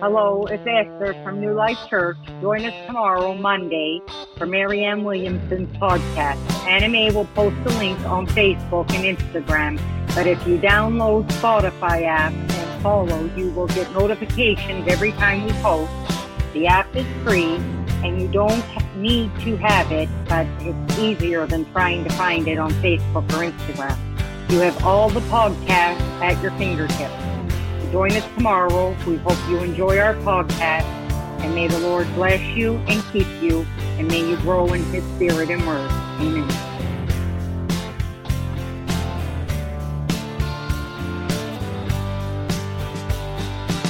Hello, it's Esther from New Life Church. Join us tomorrow, Monday, for Maryann Williamson's podcast. Anna Mae will post the link on Facebook and Instagram, but if you download Spotify app and follow, you will get notifications every time we post. The app is free, and you don't need to have it, but it's easier than trying to find it on Facebook or Instagram. You have all the podcasts at your fingertips. Join us tomorrow. We hope you enjoy our podcast, and may the Lord bless you and keep you, and may you grow in His Spirit and Word. Amen.